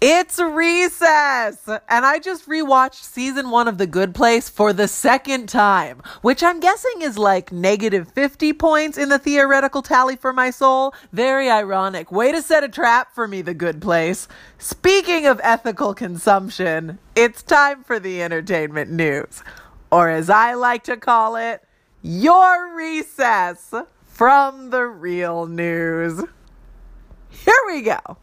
It's recess! And I just rewatched season one of The Good Place for the second time, which I'm guessing is like negative 50 points in the theoretical tally for my soul. Very ironic. Way to set a trap for me, The Good Place. Speaking of ethical consumption, it's time for the entertainment news. Or as I like to call it, your recess from the real news. Here we go.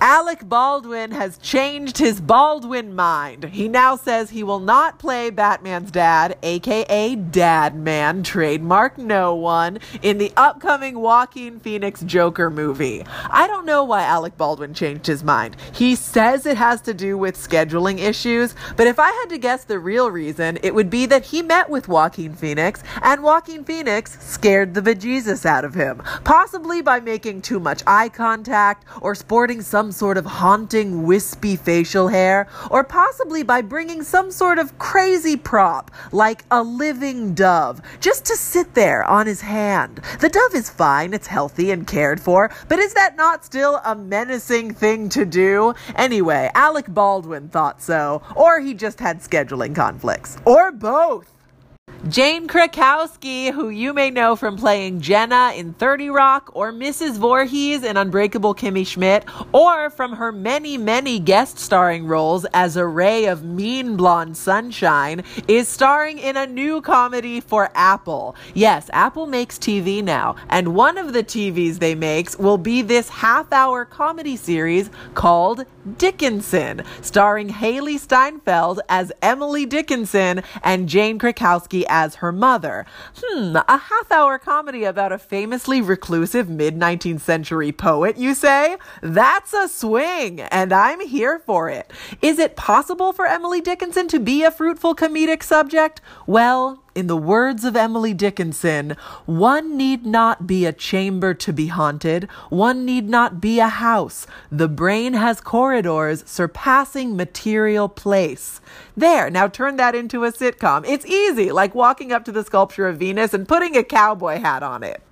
Alec Baldwin has changed his Baldwin mind. He now says he will not play Batman's dad, aka Dad Man, trademark no one, in the upcoming Joaquin Phoenix Joker movie. I don't know why Alec Baldwin changed his mind. He says it has to do with scheduling issues, but if I had to guess the real reason, it would be that he met with Joaquin Phoenix, and Joaquin Phoenix scared the bejesus out of him, possibly by making too much eye contact or sporting some sort of haunting, wispy facial hair, or possibly by bringing some sort of crazy prop, like a living dove, just to sit there on his hand. The dove is fine, it's healthy and cared for, but is that not still a menacing thing to do? Anyway, Alec Baldwin thought so, or he just had scheduling conflicts, or both. Jane Krakowski, who you may know from playing Jenna in 30 Rock or Mrs. Voorhees in Unbreakable Kimmy Schmidt, or from her many, many guest starring roles as a ray of mean blonde sunshine, is starring in a new comedy for Apple. Yes, Apple makes TV now, and one of the TVs they make will be this half hour comedy series called Dickinson, starring Hailee Steinfeld as Emily Dickinson and Jane Krakowski as her mother. Hmm, a half hour comedy about a famously reclusive mid 19th century poet, you say? That's a swing, and I'm here for it. Is it possible for Emily Dickinson to be a fruitful comedic subject? Well, in the words of Emily Dickinson, one need not be a chamber to be haunted. One need not be a house. The brain has corridors surpassing material place. There, now turn that into a sitcom. It's easy, like walking up to the sculpture of Venus and putting a cowboy hat on it.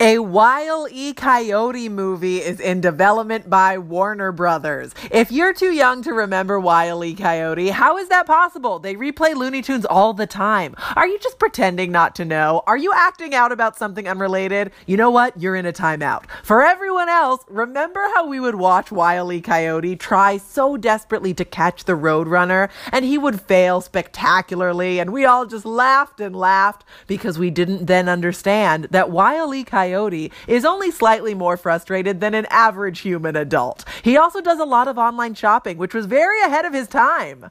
A Wile E. Coyote movie is in development by Warner Brothers. If you're too young to remember Wile E. Coyote, how is that possible? They replay Looney Tunes all the time. Are you just pretending not to know? Are you acting out about something unrelated? You know what? You're in a timeout. For everyone else, remember how we would watch Wile E. Coyote try so desperately to catch the Roadrunner, and he would fail spectacularly, and we all just laughed and laughed because we didn't then understand that Wile E. Coyote Coyote is only slightly more frustrated than an average human adult. He also does a lot of online shopping, which was very ahead of his time.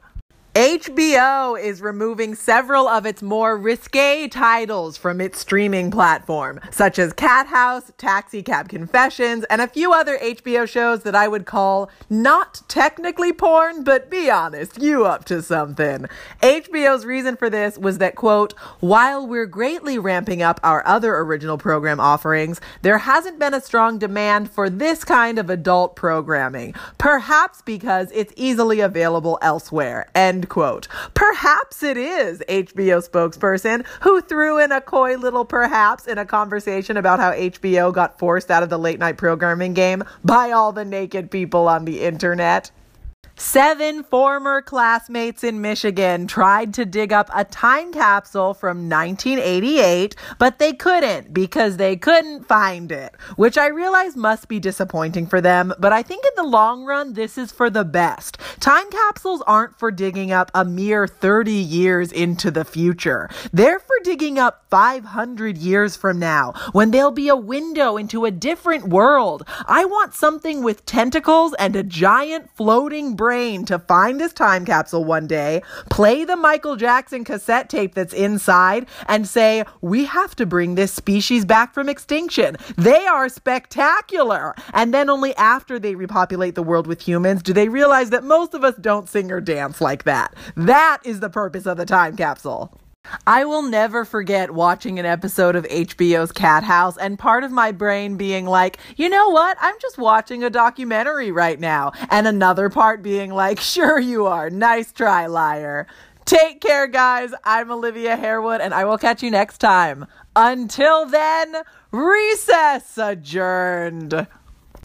HBO is removing several of its more risque titles from its streaming platform, such as Cat House, Taxi Cab Confessions, and a few other HBO shows that I would call not technically porn, but be honest, you up to something. HBO's reason for this was that, quote, while we're greatly ramping up our other original program offerings, there hasn't been a strong demand for this kind of adult programming, perhaps because it's easily available elsewhere, end quote. Perhaps it is, HBO spokesperson, who threw in a coy little perhaps in a conversation about how HBO got forced out of the late night programming game by all the naked people on the internet. Seven former classmates in Michigan tried to dig up a time capsule from 1988, but they couldn't because they couldn't find it, which I realize must be disappointing for them, but I think in the long run, this is for the best. Time capsules aren't for digging up a mere 30 years into the future. They're for digging up 500 years from now when there'll be a window into a different world. I want something with tentacles and a giant floating brain brain to find this time capsule one day, play the Michael Jackson cassette tape that's inside, and say, We have to bring this species back from extinction. They are spectacular. And then only after they repopulate the world with humans do they realize that most of us don't sing or dance like that. That is the purpose of the time capsule. I will never forget watching an episode of HBO's Cat House and part of my brain being like, you know what? I'm just watching a documentary right now. And another part being like, sure you are. Nice try, liar. Take care, guys. I'm Olivia Harewood and I will catch you next time. Until then, recess adjourned.